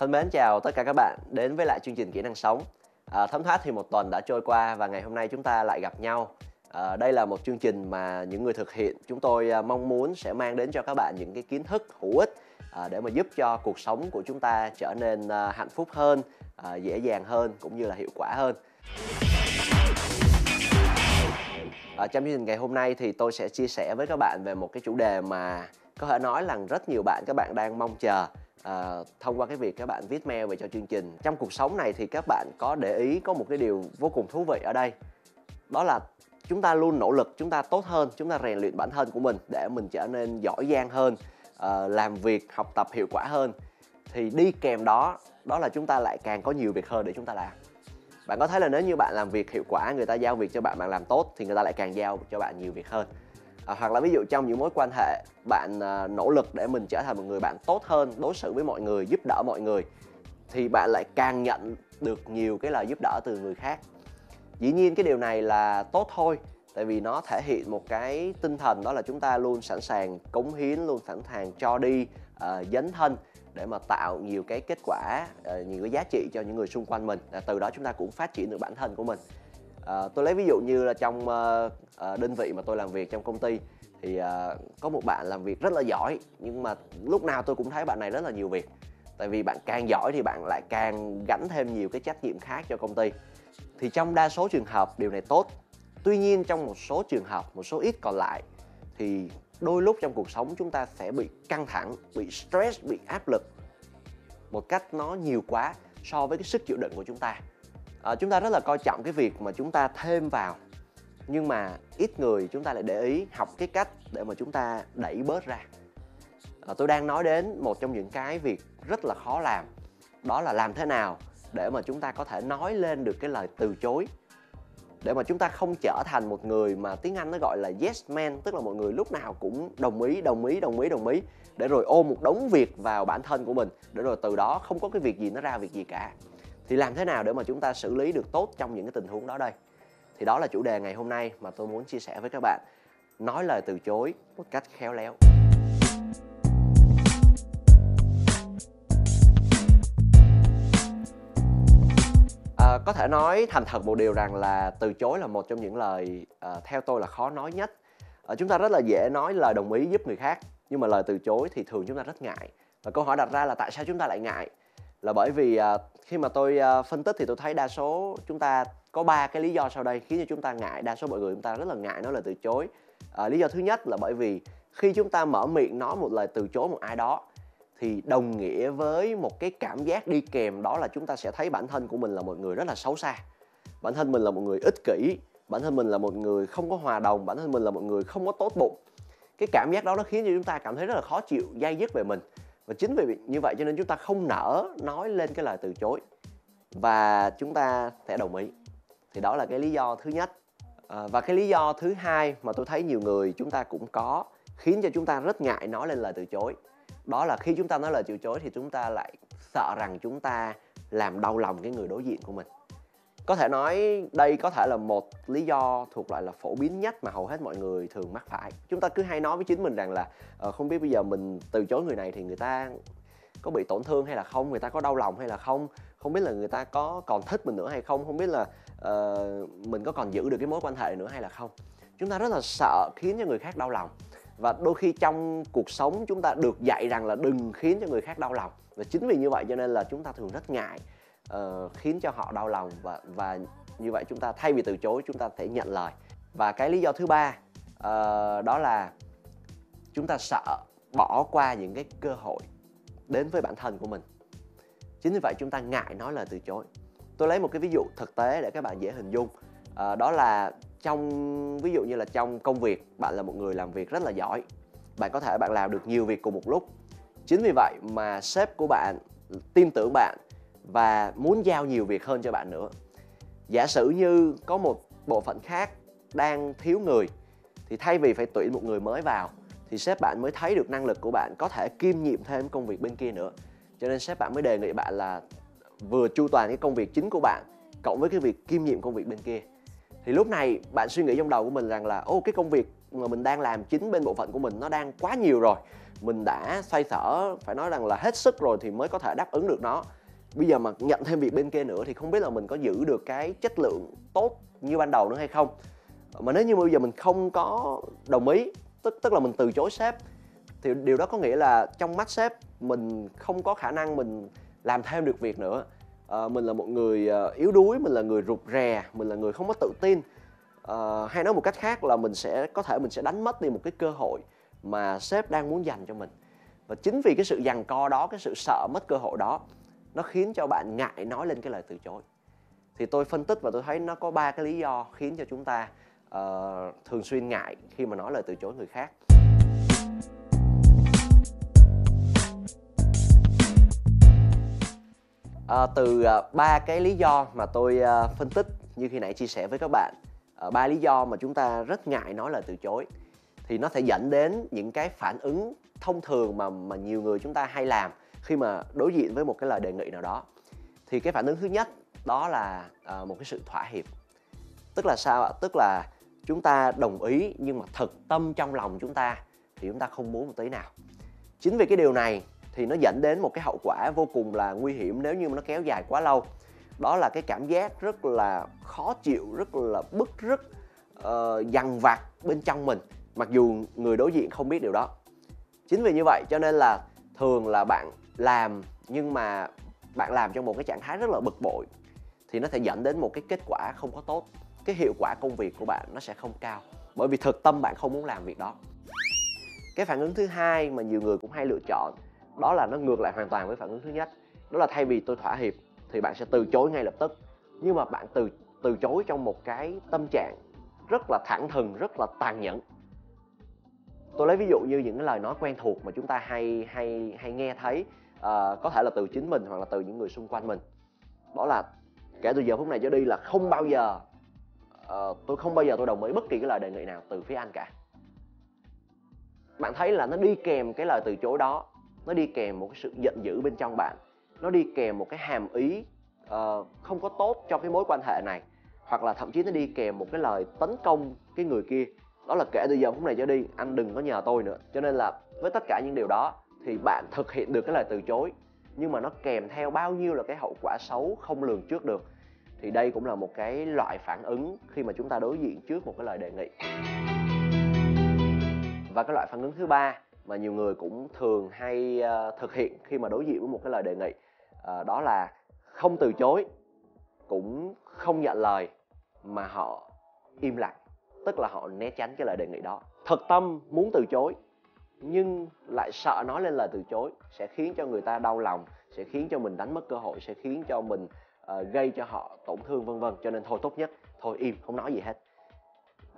Thân mến chào tất cả các bạn đến với lại chương trình Kỹ năng sống. À, thấm thoát thì một tuần đã trôi qua và ngày hôm nay chúng ta lại gặp nhau. À, đây là một chương trình mà những người thực hiện chúng tôi à, mong muốn sẽ mang đến cho các bạn những cái kiến thức hữu ích à, để mà giúp cho cuộc sống của chúng ta trở nên à, hạnh phúc hơn, à, dễ dàng hơn cũng như là hiệu quả hơn. Ở trong chương trình ngày hôm nay thì tôi sẽ chia sẻ với các bạn về một cái chủ đề mà có thể nói là rất nhiều bạn các bạn đang mong chờ à, thông qua cái việc các bạn viết mail về cho chương trình trong cuộc sống này thì các bạn có để ý có một cái điều vô cùng thú vị ở đây. Đó là chúng ta luôn nỗ lực chúng ta tốt hơn chúng ta rèn luyện bản thân của mình để mình trở nên giỏi giang hơn à, làm việc học tập hiệu quả hơn. Thì đi kèm đó đó là chúng ta lại càng có nhiều việc hơn để chúng ta làm. Bạn có thấy là nếu như bạn làm việc hiệu quả người ta giao việc cho bạn bạn làm tốt thì người ta lại càng giao cho bạn nhiều việc hơn à, hoặc là ví dụ trong những mối quan hệ bạn à, nỗ lực để mình trở thành một người bạn tốt hơn đối xử với mọi người giúp đỡ mọi người thì bạn lại càng nhận được nhiều cái lời giúp đỡ từ người khác. Dĩ nhiên cái điều này là tốt thôi tại vì nó thể hiện một cái tinh thần đó là chúng ta luôn sẵn sàng cống hiến luôn sẵn sàng cho đi uh, dấn thân để mà tạo nhiều cái kết quả uh, nhiều cái giá trị cho những người xung quanh mình. À, từ đó chúng ta cũng phát triển được bản thân của mình à, tôi lấy ví dụ như là trong à, đơn vị mà tôi làm việc trong công ty thì à, có một bạn làm việc rất là giỏi nhưng mà lúc nào tôi cũng thấy bạn này rất là nhiều việc. Tại vì bạn càng giỏi thì bạn lại càng gánh thêm nhiều cái trách nhiệm khác cho công ty. Thì trong đa số trường hợp điều này tốt. Tuy nhiên trong một số trường hợp một số ít còn lại thì đôi lúc trong cuộc sống chúng ta sẽ bị căng thẳng bị stress bị áp lực một cách nó nhiều quá so với cái sức chịu đựng của chúng ta à, chúng ta rất là coi trọng cái việc mà chúng ta thêm vào nhưng mà ít người chúng ta lại để ý học cái cách để mà chúng ta đẩy bớt ra. À, tôi đang nói đến một trong những cái việc rất là khó làm đó là làm thế nào để mà chúng ta có thể nói lên được cái lời từ chối. Để mà chúng ta không trở thành một người mà tiếng Anh nó gọi là yes man tức là một người lúc nào cũng đồng ý đồng ý đồng ý đồng ý để rồi ôm một đống việc vào bản thân của mình để rồi từ đó không có cái việc gì nó ra việc gì cả thì làm thế nào để mà chúng ta xử lý được tốt trong những cái tình huống đó đây? Thì đó là chủ đề ngày hôm nay mà tôi muốn chia sẻ với các bạn. Nói lời từ chối một cách khéo léo. À, có thể nói thành thật một điều rằng là từ chối là một trong những lời à, theo tôi là khó nói nhất. À, chúng ta rất là dễ nói lời đồng ý giúp người khác nhưng mà lời từ chối thì thường chúng ta rất ngại. Và câu hỏi đặt ra là tại sao chúng ta lại ngại? Là bởi vì à, khi mà tôi à, phân tích thì tôi thấy đa số chúng ta có ba cái lý do sau đây khiến cho chúng ta ngại. Đa số mọi người chúng ta rất là ngại nói lời từ chối. À, lý do thứ nhất là bởi vì khi chúng ta mở miệng nói một lời từ chối một ai đó thì đồng nghĩa với một cái cảm giác đi kèm đó là chúng ta sẽ thấy bản thân của mình là một người rất là xấu xa. Bản thân mình là một người ích kỷ bản thân mình là một người không có hòa đồng bản thân mình là một người không có tốt bụng. Cái cảm giác đó nó khiến cho chúng ta cảm thấy rất là khó chịu dai dứt về mình và chính vì như vậy cho nên chúng ta không nỡ nói lên cái lời từ chối. Và chúng ta sẽ đồng ý. Thì đó là cái lý do thứ nhất. À, và cái lý do thứ hai mà tôi thấy nhiều người chúng ta cũng có khiến cho chúng ta rất ngại nói lên lời từ chối. Đó là khi chúng ta nói lời từ chối thì chúng ta lại sợ rằng chúng ta làm đau lòng cái người đối diện của mình có thể nói đây có thể là một lý do thuộc loại là phổ biến nhất mà hầu hết mọi người thường mắc phải. Chúng ta cứ hay nói với chính mình rằng là uh, không biết bây giờ mình từ chối người này thì người ta có bị tổn thương hay là không người ta có đau lòng hay là không? Không biết là người ta có còn thích mình nữa hay không? Không biết là uh, mình có còn giữ được cái mối quan hệ nữa hay là không? Chúng ta rất là sợ khiến cho người khác đau lòng. Và đôi khi trong cuộc sống chúng ta được dạy rằng là đừng khiến cho người khác đau lòng. Và chính vì như vậy cho nên là chúng ta thường rất ngại uh, khiến cho họ đau lòng và và như vậy chúng ta thay vì từ chối chúng ta thể nhận lời. Và cái lý do thứ ba uh, đó là chúng ta sợ bỏ qua những cái cơ hội đến với bản thân của mình. Chính vì vậy chúng ta ngại nói lời từ chối. Tôi lấy một cái ví dụ thực tế để các bạn dễ hình dung. À, đó là trong ví dụ như là trong công việc bạn là một người làm việc rất là giỏi. Bạn có thể bạn làm được nhiều việc cùng một lúc. Chính vì vậy mà sếp của bạn tin tưởng bạn và muốn giao nhiều việc hơn cho bạn nữa. Giả sử như có một bộ phận khác đang thiếu người, thì thay vì phải tuyển một người mới vào, thì sếp bạn mới thấy được năng lực của bạn có thể kiêm nhiệm thêm công việc bên kia nữa. Cho nên sếp bạn mới đề nghị bạn là vừa chu toàn cái công việc chính của bạn, cộng với cái việc kiêm nhiệm công việc bên kia. Thì lúc này bạn suy nghĩ trong đầu của mình rằng là, ô, cái công việc mà mình đang làm chính bên bộ phận của mình nó đang quá nhiều rồi. Mình đã xoay sở, phải nói rằng là hết sức rồi thì mới có thể đáp ứng được nó bây giờ mà nhận thêm việc bên kia nữa thì không biết là mình có giữ được cái chất lượng tốt như ban đầu nữa hay không. Mà nếu như bây giờ mình không có đồng ý tức tức là mình từ chối sếp thì điều đó có nghĩa là trong mắt sếp mình không có khả năng mình làm thêm được việc nữa. À, mình là một người ờ, yếu đuối mình là người rụt rè mình là người không có tự tin. À, hay nói một cách khác là mình sẽ có thể mình sẽ đánh mất đi một cái cơ hội mà sếp đang muốn dành cho mình. Và chính vì cái sự giằng co đó cái sự sợ mất cơ hội đó nó khiến cho bạn ngại nói lên cái lời từ chối. Thì tôi phân tích và tôi thấy nó có ba cái lý do khiến cho chúng ta uh, thường xuyên ngại khi mà nói lời từ chối người khác. À, từ ờ, ba uh, cái lý do mà tôi uh, phân tích như khi nãy chia sẻ với các bạn ba uh, lý do mà chúng ta rất ngại nói lời từ chối thì nó sẽ dẫn đến những cái phản ứng thông thường mà mà nhiều người chúng ta hay làm khi mà đối diện với một cái lời đề nghị nào đó thì cái phản ứng thứ nhất đó là uh, một cái sự thỏa hiệp. Tức là sao ạ? Tức là chúng ta đồng ý nhưng mà thực tâm trong lòng chúng ta thì chúng ta không muốn một tí nào. Chính vì cái điều này thì nó dẫn đến một cái hậu quả vô cùng là nguy hiểm nếu như mà nó kéo dài quá lâu. Đó là cái cảm giác rất là khó chịu rất là bức rứt uh, ờ, dằn vặt bên trong mình mặc dù người đối diện không biết điều đó. Chính vì như vậy cho nên là thường là bạn làm, nhưng mà bạn làm trong một cái trạng thái rất là bực bội, thì nó sẽ dẫn đến một cái kết quả không có tốt. Cái hiệu quả công việc của bạn nó sẽ không cao, bởi vì thực tâm bạn không muốn làm việc đó. Cái phản ứng thứ hai mà nhiều người cũng hay lựa chọn, đó là nó ngược lại hoàn toàn với phản ứng thứ nhất. Đó là thay vì tôi thỏa hiệp, thì bạn sẽ từ chối ngay lập tức. Nhưng mà bạn từ từ chối trong một cái tâm trạng rất là thẳng thừng, rất là tàn nhẫn. Tôi lấy ví dụ như những cái lời nói quen thuộc mà chúng ta hay hay hay nghe thấy uh, có thể là từ chính mình hoặc là từ những người xung quanh mình. Đó là kể từ giờ phút này trở đi là không bao giờ uh, tôi không bao giờ tôi đồng ý bất kỳ cái lời đề nghị nào từ phía anh cả. Bạn thấy là nó đi kèm cái lời từ chối đó nó đi kèm một cái sự giận dữ bên trong bạn nó đi kèm một cái hàm ý uh, không có tốt cho cái mối quan hệ này hoặc là thậm chí nó đi kèm một cái lời tấn công cái người kia. Đó là kể từ giờ phút này trở đi anh đừng có nhờ tôi nữa. Cho nên là với tất cả những điều đó thì bạn thực hiện được cái lời từ chối. Nhưng mà nó kèm theo bao nhiêu là cái hậu quả xấu không lường trước được thì đây cũng là một cái loại phản ứng khi mà chúng ta đối diện trước một cái lời đề nghị. Và cái loại phản ứng thứ ba mà nhiều người cũng thường hay uh, thực hiện khi mà đối diện với một cái lời đề nghị uh, đó là không từ chối cũng không nhận lời mà họ im lặng. Tức là họ né tránh cái lời đề nghị đó. Thật tâm muốn từ chối nhưng lại sợ nói lên lời từ chối sẽ khiến cho người ta đau lòng sẽ khiến cho mình đánh mất cơ hội sẽ khiến cho mình uh, gây cho họ tổn thương vân vân. Cho nên thôi tốt nhất thôi im không nói gì hết.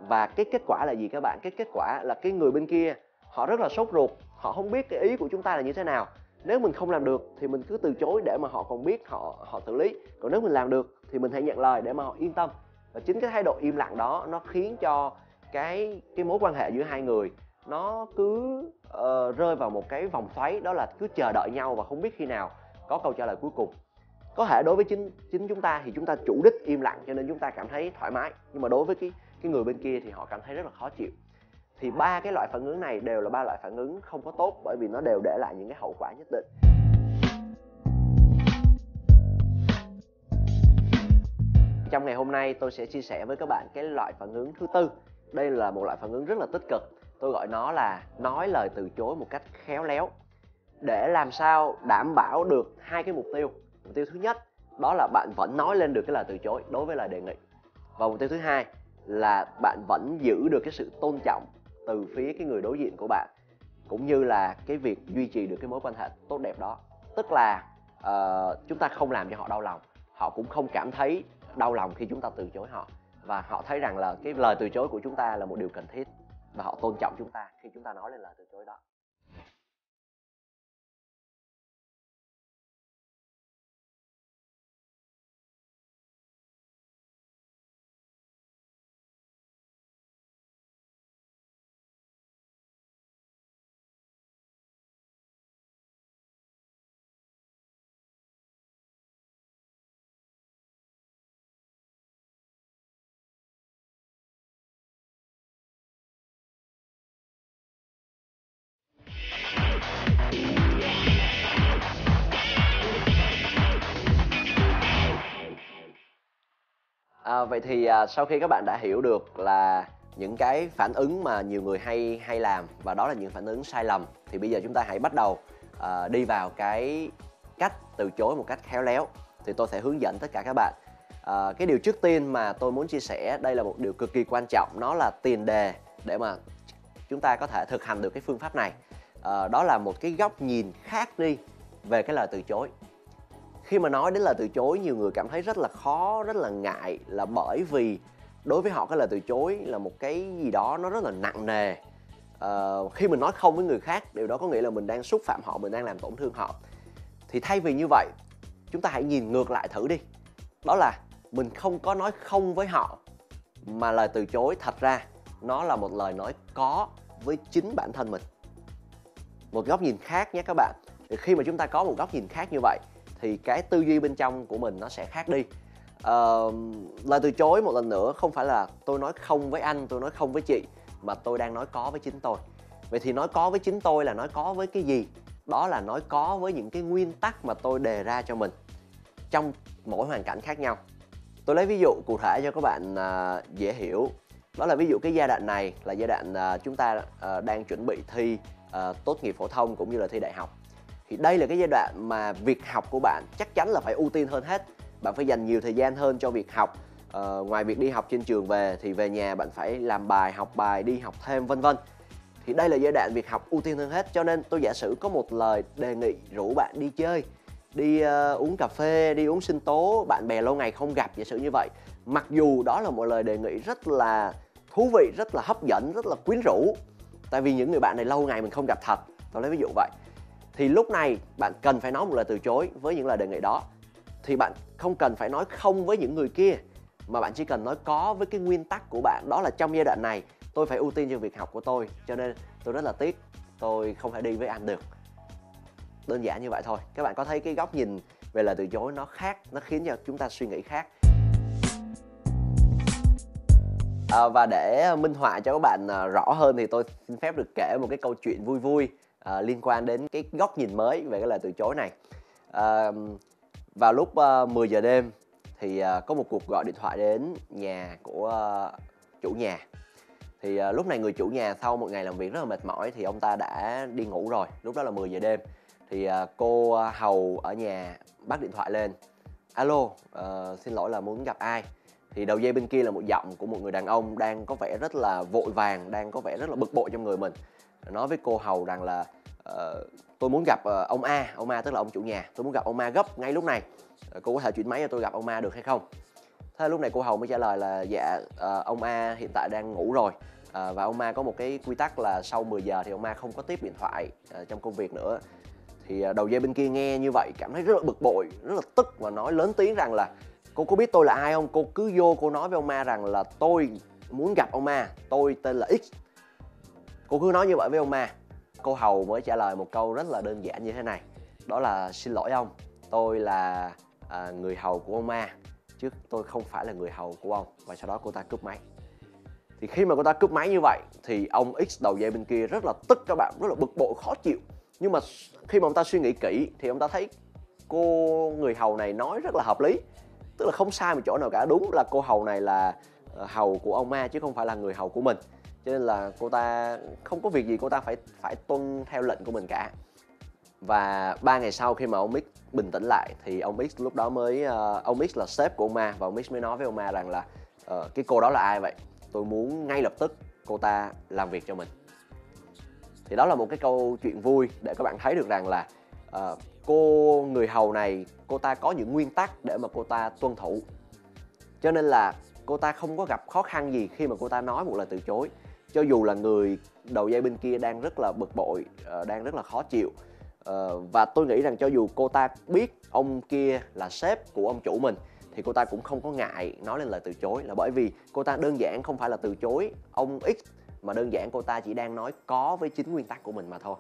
Và cái kết quả là gì các bạn? Cái kết quả là cái người bên kia họ rất là sốt ruột họ không biết cái ý của chúng ta là như thế nào. Nếu mình không làm được thì mình cứ từ chối để mà họ còn biết họ họ xử lý. Còn nếu mình làm được thì mình hãy nhận lời để mà họ yên tâm. Và chính cái thái độ im lặng đó nó khiến cho cái cái mối quan hệ giữa hai người nó cứ uh, rơi vào một cái vòng xoáy đó là cứ chờ đợi nhau và không biết khi nào có câu trả lời cuối cùng. Có thể đối với chính chính chúng ta thì chúng ta chủ đích im lặng cho nên chúng ta cảm thấy thoải mái nhưng mà đối với cái cái người bên kia thì họ cảm thấy rất là khó chịu. Thì ba cái loại phản ứng này đều là ba loại phản ứng không có tốt bởi vì nó đều để lại những cái hậu quả nhất định. Trong ngày hôm nay tôi sẽ chia sẻ với các bạn cái loại phản ứng thứ tư. Đây là một loại phản ứng rất là tích cực tôi gọi nó là nói lời từ chối một cách khéo léo để làm sao đảm bảo được hai cái mục tiêu. Mục tiêu thứ nhất đó là bạn vẫn nói lên được cái lời từ chối đối với lời đề nghị. Và mục tiêu thứ hai là bạn vẫn giữ được cái sự tôn trọng từ phía cái người đối diện của bạn cũng như là cái việc duy trì được cái mối quan hệ tốt đẹp đó. Tức là uh, chúng ta không làm cho họ đau lòng họ cũng không cảm thấy đau lòng khi chúng ta từ chối họ. Và họ thấy rằng là cái lời từ chối của chúng ta là một điều cần thiết và họ tôn trọng chúng ta khi chúng ta nói lên lời từ chối đó. À, vậy thì à, sau khi các bạn đã hiểu được là những cái phản ứng mà nhiều người hay hay làm và đó là những phản ứng sai lầm thì bây giờ chúng ta hãy bắt đầu à, đi vào cái cách từ chối một cách khéo léo. Thì tôi sẽ hướng dẫn tất cả các bạn. À, cái điều trước tiên mà tôi muốn chia sẻ đây là một điều cực kỳ quan trọng nó là tiền đề để mà chúng ta có thể thực hành được cái phương pháp này. À, đó là một cái góc nhìn khác đi về cái lời từ chối khi mà nói đến lời từ chối nhiều người cảm thấy rất là khó rất là ngại là bởi vì đối với họ cái lời từ chối là một cái gì đó nó rất là nặng nề. À, khi mình nói không với người khác điều đó có nghĩa là mình đang xúc phạm họ mình đang làm tổn thương họ. Thì thay vì như vậy chúng ta hãy nhìn ngược lại thử đi. Đó là mình không có nói không với họ mà lời từ chối thật ra nó là một lời nói có với chính bản thân mình. Một góc nhìn khác nhé các bạn. Thì khi mà chúng ta có một góc nhìn khác như vậy thì cái tư duy bên trong của mình nó sẽ khác đi. Uh, lời từ chối một lần nữa không phải là tôi nói không với anh tôi nói không với chị mà tôi đang nói có với chính tôi. Vậy thì nói có với chính tôi là nói có với cái gì? Đó là nói có với những cái nguyên tắc mà tôi đề ra cho mình trong mỗi hoàn cảnh khác nhau. Tôi lấy ví dụ cụ thể cho các bạn uh, dễ hiểu. Đó là ví dụ cái giai đoạn này là giai đoạn uh, chúng ta uh, đang chuẩn bị thi uh, tốt nghiệp phổ thông cũng như là thi đại học thì đây là cái giai đoạn mà việc học của bạn chắc chắn là phải ưu tiên hơn hết. Bạn phải dành nhiều thời gian hơn cho việc học. Ờ, ngoài việc đi học trên trường về thì về nhà bạn phải làm bài học bài đi học thêm vân vân. Thì đây là giai đoạn việc học ưu tiên hơn hết. Cho nên tôi giả sử có một lời đề nghị rủ bạn đi chơi đi uh, uống cà phê đi uống sinh tố bạn bè lâu ngày không gặp giả sử như vậy. Mặc dù đó là một lời đề nghị rất là thú vị rất là hấp dẫn rất là quyến rũ. Tại vì những người bạn này lâu ngày mình không gặp thật. Tôi lấy ví dụ vậy thì lúc này bạn cần phải nói một lời từ chối với những lời đề nghị đó. Thì bạn không cần phải nói không với những người kia mà bạn chỉ cần nói có với cái nguyên tắc của bạn. Đó là trong giai đoạn này tôi phải ưu tiên cho việc học của tôi cho nên tôi rất là tiếc tôi không thể đi với anh được. Đơn giản như vậy thôi. Các bạn có thấy cái góc nhìn về lời từ chối nó khác nó khiến cho chúng ta suy nghĩ khác? À, và để minh họa cho các bạn à, rõ hơn thì tôi xin phép được kể một cái câu chuyện vui vui à, liên quan đến cái góc nhìn mới về cái lời từ chối này. À, vào lúc ờ, uh, 10 giờ đêm thì uh, có một cuộc gọi điện thoại đến nhà của uh, chủ nhà. Thì uh, lúc này người chủ nhà sau một ngày làm việc rất là mệt mỏi thì ông ta đã đi ngủ rồi. Lúc đó là 10 giờ đêm thì uh, cô hầu ở nhà bắt điện thoại lên. Alo uh, xin lỗi là muốn gặp ai? Thì đầu dây bên kia là một giọng của một người đàn ông đang có vẻ rất là vội vàng đang có vẻ rất là bực bội trong người mình nói với cô hầu rằng là uh, tôi muốn gặp uh, ông A ông A tức là ông chủ nhà. Tôi muốn gặp ông A gấp ngay lúc này. Uh, cô có thể chuyển máy cho tôi gặp ông A được hay không? Thế lúc này cô hầu mới trả lời là dạ uh, ông A hiện tại đang ngủ rồi. Uh, và ông A có một cái quy tắc là sau 10 giờ thì ông A không có tiếp điện thoại uh, trong công việc nữa. Thì uh, đầu dây bên kia nghe như vậy cảm thấy rất là bực bội rất là tức và nói lớn tiếng rằng là cô có biết tôi là ai không? Cô cứ vô cô nói với ông A rằng là tôi muốn gặp ông A tôi tên là X cô cứ nói như vậy với ông ma. Cô hầu mới trả lời một câu rất là đơn giản như thế này. Đó là xin lỗi ông tôi là à, người hầu của ông ma chứ tôi không phải là người hầu của ông. Và sau đó cô ta cúp máy. Thì khi mà cô ta cúp máy như vậy thì ông x đầu dây bên kia rất là tức các bạn rất là bực bội khó chịu. Nhưng mà khi mà ông ta suy nghĩ kỹ thì ông ta thấy cô người hầu này nói rất là hợp lý. Tức là không sai một chỗ nào cả. Đúng là cô hầu này là ờ, hầu của ông ma chứ không phải là người hầu của mình cho nên là cô ta không có việc gì cô ta phải phải tuân theo lệnh của mình cả. Và ba ngày sau khi mà ông mix bình tĩnh lại thì ông mix lúc đó mới uh, ông mix là sếp của ông Ma và ông mix mới nói với ông Ma rằng là uh, cái cô đó là ai vậy? Tôi muốn ngay lập tức cô ta làm việc cho mình. Thì đó là một cái câu chuyện vui để các bạn thấy được rằng là uh, cô người hầu này cô ta có những nguyên tắc để mà cô ta tuân thủ. Cho nên là cô ta không có gặp khó khăn gì khi mà cô ta nói một lời từ chối cho dù là người đầu dây bên kia đang rất là bực bội uh, đang rất là khó chịu uh, và tôi nghĩ rằng cho dù cô ta biết ông kia là sếp của ông chủ mình thì cô ta cũng không có ngại nói lên lời từ chối. Là bởi vì cô ta đơn giản không phải là từ chối ông x mà đơn giản cô ta chỉ đang nói có với chính nguyên tắc của mình mà thôi.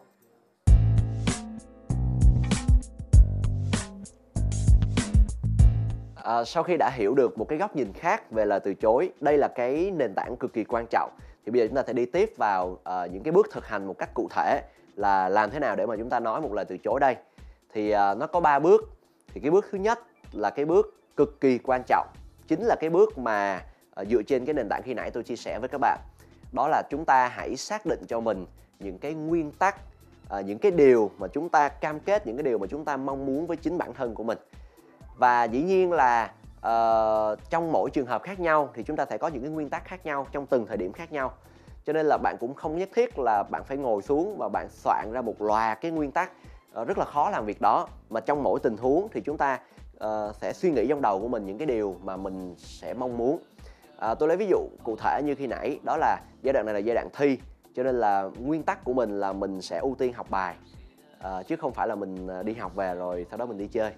À, sau khi đã hiểu được một cái góc nhìn khác về lời từ chối đây là cái nền tảng cực kỳ quan trọng thì bây giờ chúng ta sẽ đi tiếp vào uh, những cái bước thực hành một cách cụ thể là làm thế nào để mà chúng ta nói một lời từ chối đây. Thì uh, nó có ba bước. Thì cái bước thứ nhất là cái bước cực kỳ quan trọng chính là cái bước mà uh, dựa trên cái nền tảng khi nãy tôi chia sẻ với các bạn. Đó là chúng ta hãy xác định cho mình những cái nguyên tắc uh, những cái điều mà chúng ta cam kết những cái điều mà chúng ta mong muốn với chính bản thân của mình. Và dĩ nhiên là uh, trong mỗi trường hợp khác nhau thì chúng ta sẽ có những cái nguyên tắc khác nhau trong từng thời điểm khác nhau. Cho nên là bạn cũng không nhất thiết là bạn phải ngồi xuống và bạn soạn ra một loạt cái nguyên tắc uh, rất là khó làm việc đó. Mà trong mỗi tình huống thì chúng ta uh, sẽ suy nghĩ trong đầu của mình những cái điều mà mình sẽ mong muốn. Uh, tôi lấy ví dụ cụ thể như khi nãy đó là giai đoạn này là giai đoạn thi. Cho nên là nguyên tắc của mình là mình sẽ ưu tiên học bài. À, chứ không phải là mình đi học về rồi sau đó mình đi chơi.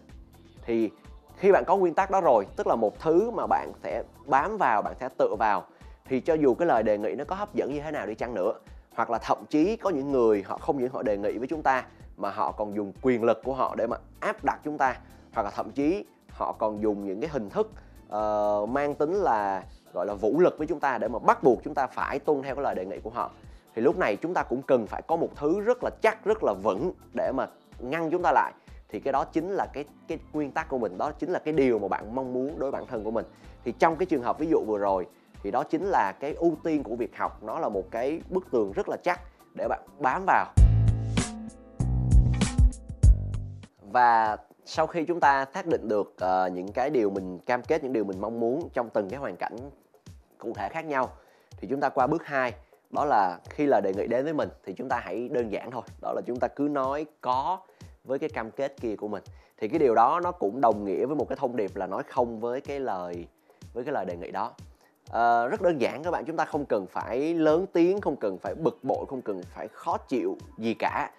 Thì khi bạn có nguyên tắc đó rồi tức là một thứ mà bạn sẽ bám vào bạn sẽ tự vào thì cho dù cái lời đề nghị nó có hấp dẫn như thế nào đi chăng nữa hoặc là thậm chí có những người họ không những họ đề nghị với chúng ta mà họ còn dùng quyền lực của họ để mà áp đặt chúng ta hoặc là thậm chí họ còn dùng những cái hình thức uh, mang tính là gọi là vũ lực với chúng ta để mà bắt buộc chúng ta phải tuân theo cái lời đề nghị của họ. Thì lúc này chúng ta cũng cần phải có một thứ rất là chắc rất là vững để mà ngăn chúng ta lại thì cái đó chính là cái cái nguyên tắc của mình đó chính là cái điều mà bạn mong muốn đối với bản thân của mình. Thì trong cái trường hợp ví dụ vừa rồi thì đó chính là cái ưu tiên của việc học. Nó là một cái bức tường rất là chắc để bạn bám vào. Và sau khi chúng ta xác định được uh, những cái điều mình cam kết những điều mình mong muốn trong từng cái hoàn cảnh cụ thể khác nhau thì chúng ta qua bước 2 đó là khi là đề nghị đến với mình thì chúng ta hãy đơn giản thôi. Đó là chúng ta cứ nói có với cái cam kết kia của mình. Thì cái điều đó nó cũng đồng nghĩa với một cái thông điệp là nói không với cái lời với cái lời đề nghị đó. À, rất đơn giản các bạn chúng ta không cần phải lớn tiếng không cần phải bực bội không cần phải khó chịu gì cả.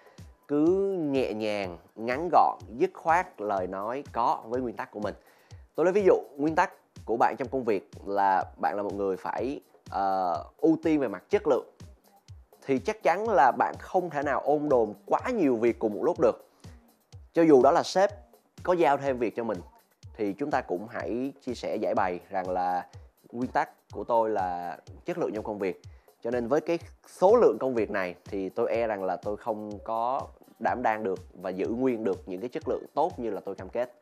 Cứ nhẹ nhàng ngắn gọn dứt khoát lời nói có với nguyên tắc của mình. Tôi lấy ví dụ nguyên tắc của bạn trong công việc là bạn là một người phải uh, ưu tiên về mặt chất lượng. Thì chắc chắn là bạn không thể nào ôm đồm quá nhiều việc cùng một lúc được cho dù đó là sếp có giao thêm việc cho mình, thì chúng ta cũng hãy chia sẻ giải bày rằng là nguyên tắc của tôi là chất lượng trong công việc. Cho nên với cái số lượng công việc này thì tôi e rằng là tôi không có đảm đang được và giữ nguyên được những cái chất lượng tốt như là tôi cam kết.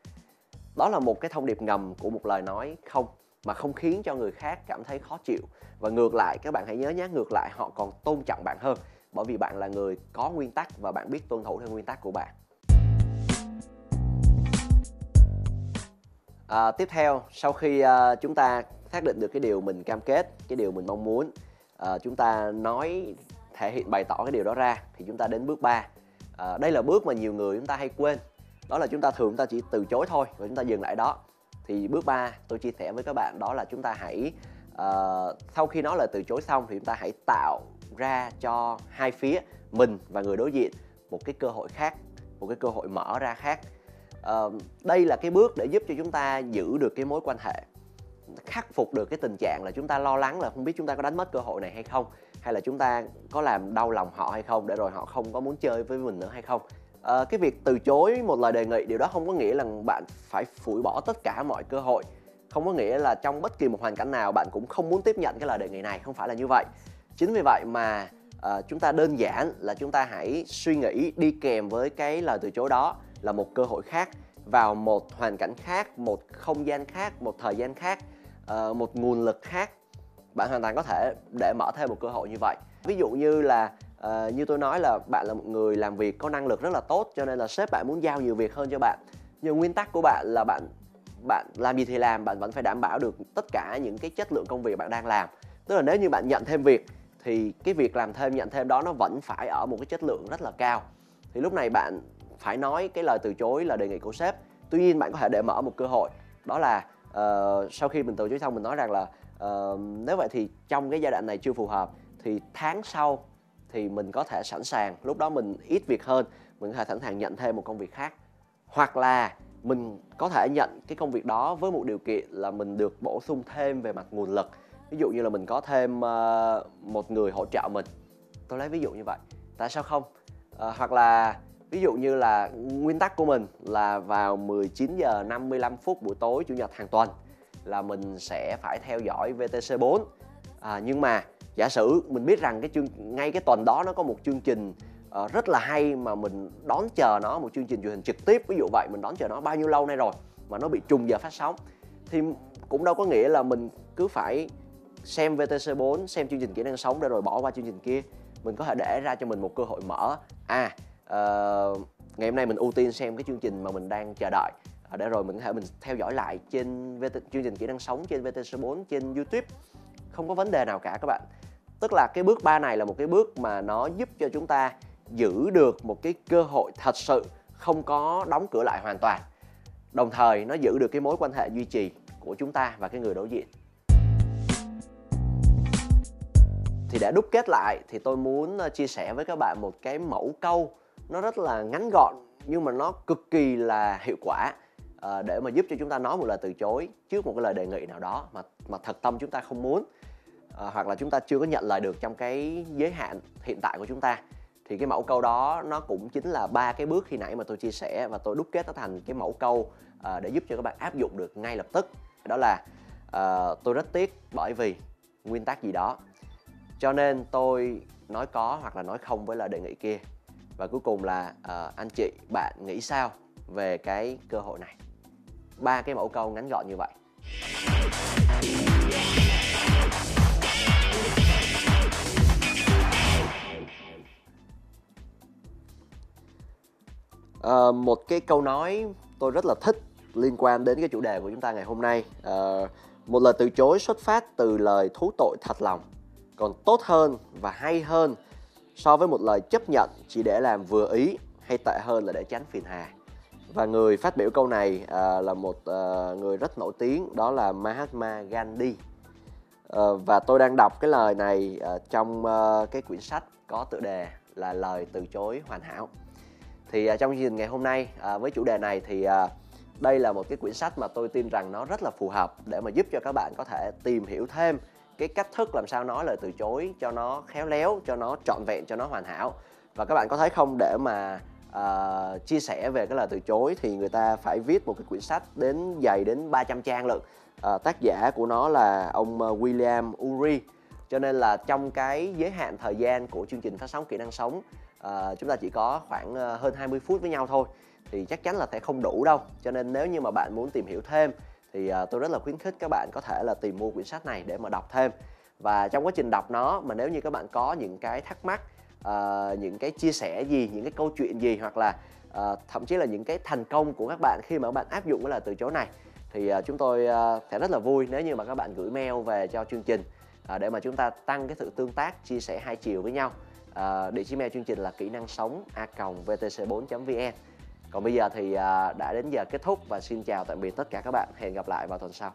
Đó là một cái thông điệp ngầm của một lời nói không, mà không khiến cho người khác cảm thấy khó chịu. Và ngược lại, các bạn hãy nhớ nhé ngược lại họ còn tôn trọng bạn hơn, bởi vì bạn là người có nguyên tắc và bạn biết tuân thủ theo nguyên tắc của bạn. À, tiếp theo sau khi uh, chúng ta xác định được cái điều mình cam kết cái điều mình mong muốn uh, chúng ta nói thể hiện bày tỏ cái điều đó ra thì chúng ta đến bước 3 uh, à, đây là bước mà nhiều người chúng ta hay quên. Đó là chúng ta thường chúng ta chỉ từ chối thôi và chúng ta dừng lại đó. Thì bước 3 tôi chia sẻ với các bạn đó là chúng ta hãy uh, sau khi nói lời từ chối xong thì chúng ta hãy tạo ra cho hai phía mình và người đối diện một cái cơ hội khác một cái cơ hội mở ra khác uh, đây là cái bước để giúp cho chúng ta giữ được cái mối quan hệ khắc phục được cái tình trạng là chúng ta lo lắng là không biết chúng ta có đánh mất cơ hội này hay không hay là chúng ta có làm đau lòng họ hay không để rồi họ không có muốn chơi với mình nữa hay không. À, cái việc từ chối một lời đề nghị điều đó không có nghĩa là bạn phải phủi bỏ tất cả mọi cơ hội. Không có nghĩa là trong bất kỳ một hoàn cảnh nào bạn cũng không muốn tiếp nhận cái lời đề nghị này không phải là như vậy. Chính vì vậy mà à, chúng ta đơn giản là chúng ta hãy suy nghĩ đi kèm với cái lời từ chối đó là một cơ hội khác vào một hoàn cảnh khác một không gian khác một thời gian khác uh, một nguồn lực khác. Bạn hoàn toàn có thể để mở thêm một cơ hội như vậy. Ví dụ như là uh, như tôi nói là bạn là một người làm việc có năng lực rất là tốt cho nên là sếp bạn muốn giao nhiều việc hơn cho bạn. Nhưng nguyên tắc của bạn là bạn bạn làm gì thì làm bạn vẫn phải đảm bảo được tất cả những cái chất lượng công việc bạn đang làm. Tức là nếu như bạn nhận thêm việc thì cái việc làm thêm nhận thêm đó nó vẫn phải ở một cái chất lượng rất là cao. Thì lúc này bạn phải nói cái lời từ chối là đề nghị của sếp. Tuy nhiên bạn có thể để mở một cơ hội đó là uh, sau khi mình từ chối xong mình nói rằng là uh, nếu vậy thì trong cái giai đoạn này chưa phù hợp thì tháng sau thì mình có thể sẵn sàng lúc đó mình ít việc hơn mình có thể sẵn sàng nhận thêm một công việc khác. Hoặc là mình có thể nhận cái công việc đó với một điều kiện là mình được bổ sung thêm về mặt nguồn lực. Ví dụ như là mình có thêm uh, một người hỗ trợ mình. Tôi lấy ví dụ như vậy. Tại sao không? Uh, hoặc là ví dụ như là nguyên tắc của mình là vào 19 giờ 55 phút buổi tối chủ nhật hàng tuần là mình sẽ phải theo dõi VTC 4 à, nhưng mà giả sử mình biết rằng cái chương ngay cái tuần đó nó có một chương trình uh, rất là hay mà mình đón chờ nó một chương trình truyền hình trực tiếp ví dụ vậy mình đón chờ nó bao nhiêu lâu nay rồi mà nó bị trùng giờ phát sóng thì cũng đâu có nghĩa là mình cứ phải xem VTC4 xem chương trình kỹ năng sống để rồi bỏ qua chương trình kia. Mình có thể để ra cho mình một cơ hội mở. À uh, ngày hôm nay mình ưu tiên xem cái chương trình mà mình đang chờ đợi. Uh, để rồi mình có thể mình theo dõi lại trên VT, chương trình kỹ năng sống trên VTC4 trên YouTube. Không có vấn đề nào cả các bạn. Tức là cái bước 3 này là một cái bước mà nó giúp cho chúng ta giữ được một cái cơ hội thật sự không có đóng cửa lại hoàn toàn. Đồng thời nó giữ được cái mối quan hệ duy trì của chúng ta và cái người đối diện. Thì để đúc kết lại thì tôi muốn ờ, chia sẻ với các bạn một cái mẫu câu nó rất là ngắn gọn nhưng mà nó cực kỳ là hiệu quả à, để mà giúp cho chúng ta nói một lời từ chối trước một cái lời đề nghị nào đó mà mà thật tâm chúng ta không muốn à, hoặc là chúng ta chưa có nhận lời được trong cái giới hạn hiện tại của chúng ta. Thì cái mẫu câu đó nó cũng chính là ba cái bước khi nãy mà tôi chia sẻ và tôi đúc kết nó thành cái mẫu câu ờ, để giúp cho các bạn áp dụng được ngay lập tức. Đó là tôi rất tiếc bởi vì nguyên tắc gì đó cho nên tôi nói có hoặc là nói không với lời đề nghị kia và cuối cùng là uh, anh chị bạn nghĩ sao về cái cơ hội này? Ba cái mẫu câu ngắn gọn như vậy. Uh, một cái câu nói tôi rất là thích liên quan đến cái chủ đề của chúng ta ngày hôm nay. Uh, một lời từ chối xuất phát từ lời thú tội thật lòng còn tốt hơn và hay hơn so với một lời chấp nhận chỉ để làm vừa ý hay tệ hơn là để tránh phiền hà. Và người phát biểu câu này à, là một à, người rất nổi tiếng đó là Mahatma Gandhi. À, và tôi đang đọc cái lời này à, trong à, cái quyển sách có tựa đề là lời từ chối hoàn hảo. Thì à, trong chương trình ngày hôm nay à, với chủ đề này thì à, đây là một cái quyển sách mà tôi tin rằng nó rất là phù hợp để mà giúp cho các bạn có thể tìm hiểu thêm cái cách thức làm sao nói lời từ chối cho nó khéo léo cho nó trọn vẹn cho nó hoàn hảo. Và các bạn có thấy không để mà uh, chia sẻ về cái lời từ chối thì người ta phải viết một cái quyển sách đến dày đến 300 trang lận. Uh, tác giả của nó là ông ờ, William Ury cho nên là trong cái giới hạn thời gian của chương trình phát sóng kỹ năng sống uh, chúng ta chỉ có khoảng uh, hơn 20 phút với nhau thôi. Thì chắc chắn là sẽ không đủ đâu. Cho nên nếu như mà bạn muốn tìm hiểu thêm thì uh, tôi rất là khuyến khích các bạn có thể là tìm mua quyển sách này để mà đọc thêm. Và trong quá trình đọc nó mà nếu như các bạn có những cái thắc mắc uh, những cái chia sẻ gì những cái câu chuyện gì hoặc là uh, thậm chí là những cái thành công của các bạn khi mà các bạn áp dụng cái lời từ chối này thì uh, chúng tôi uh, sẽ rất là vui nếu như mà các bạn gửi mail về cho chương trình uh, để mà chúng ta tăng cái sự tương tác chia sẻ hai chiều với nhau. Uh, địa chỉ mail chương trình là kỹ năng sống a vtc 4 vn còn bây giờ thì à, đã đến giờ kết thúc và xin chào tạm biệt tất cả các bạn. Hẹn gặp lại vào tuần sau.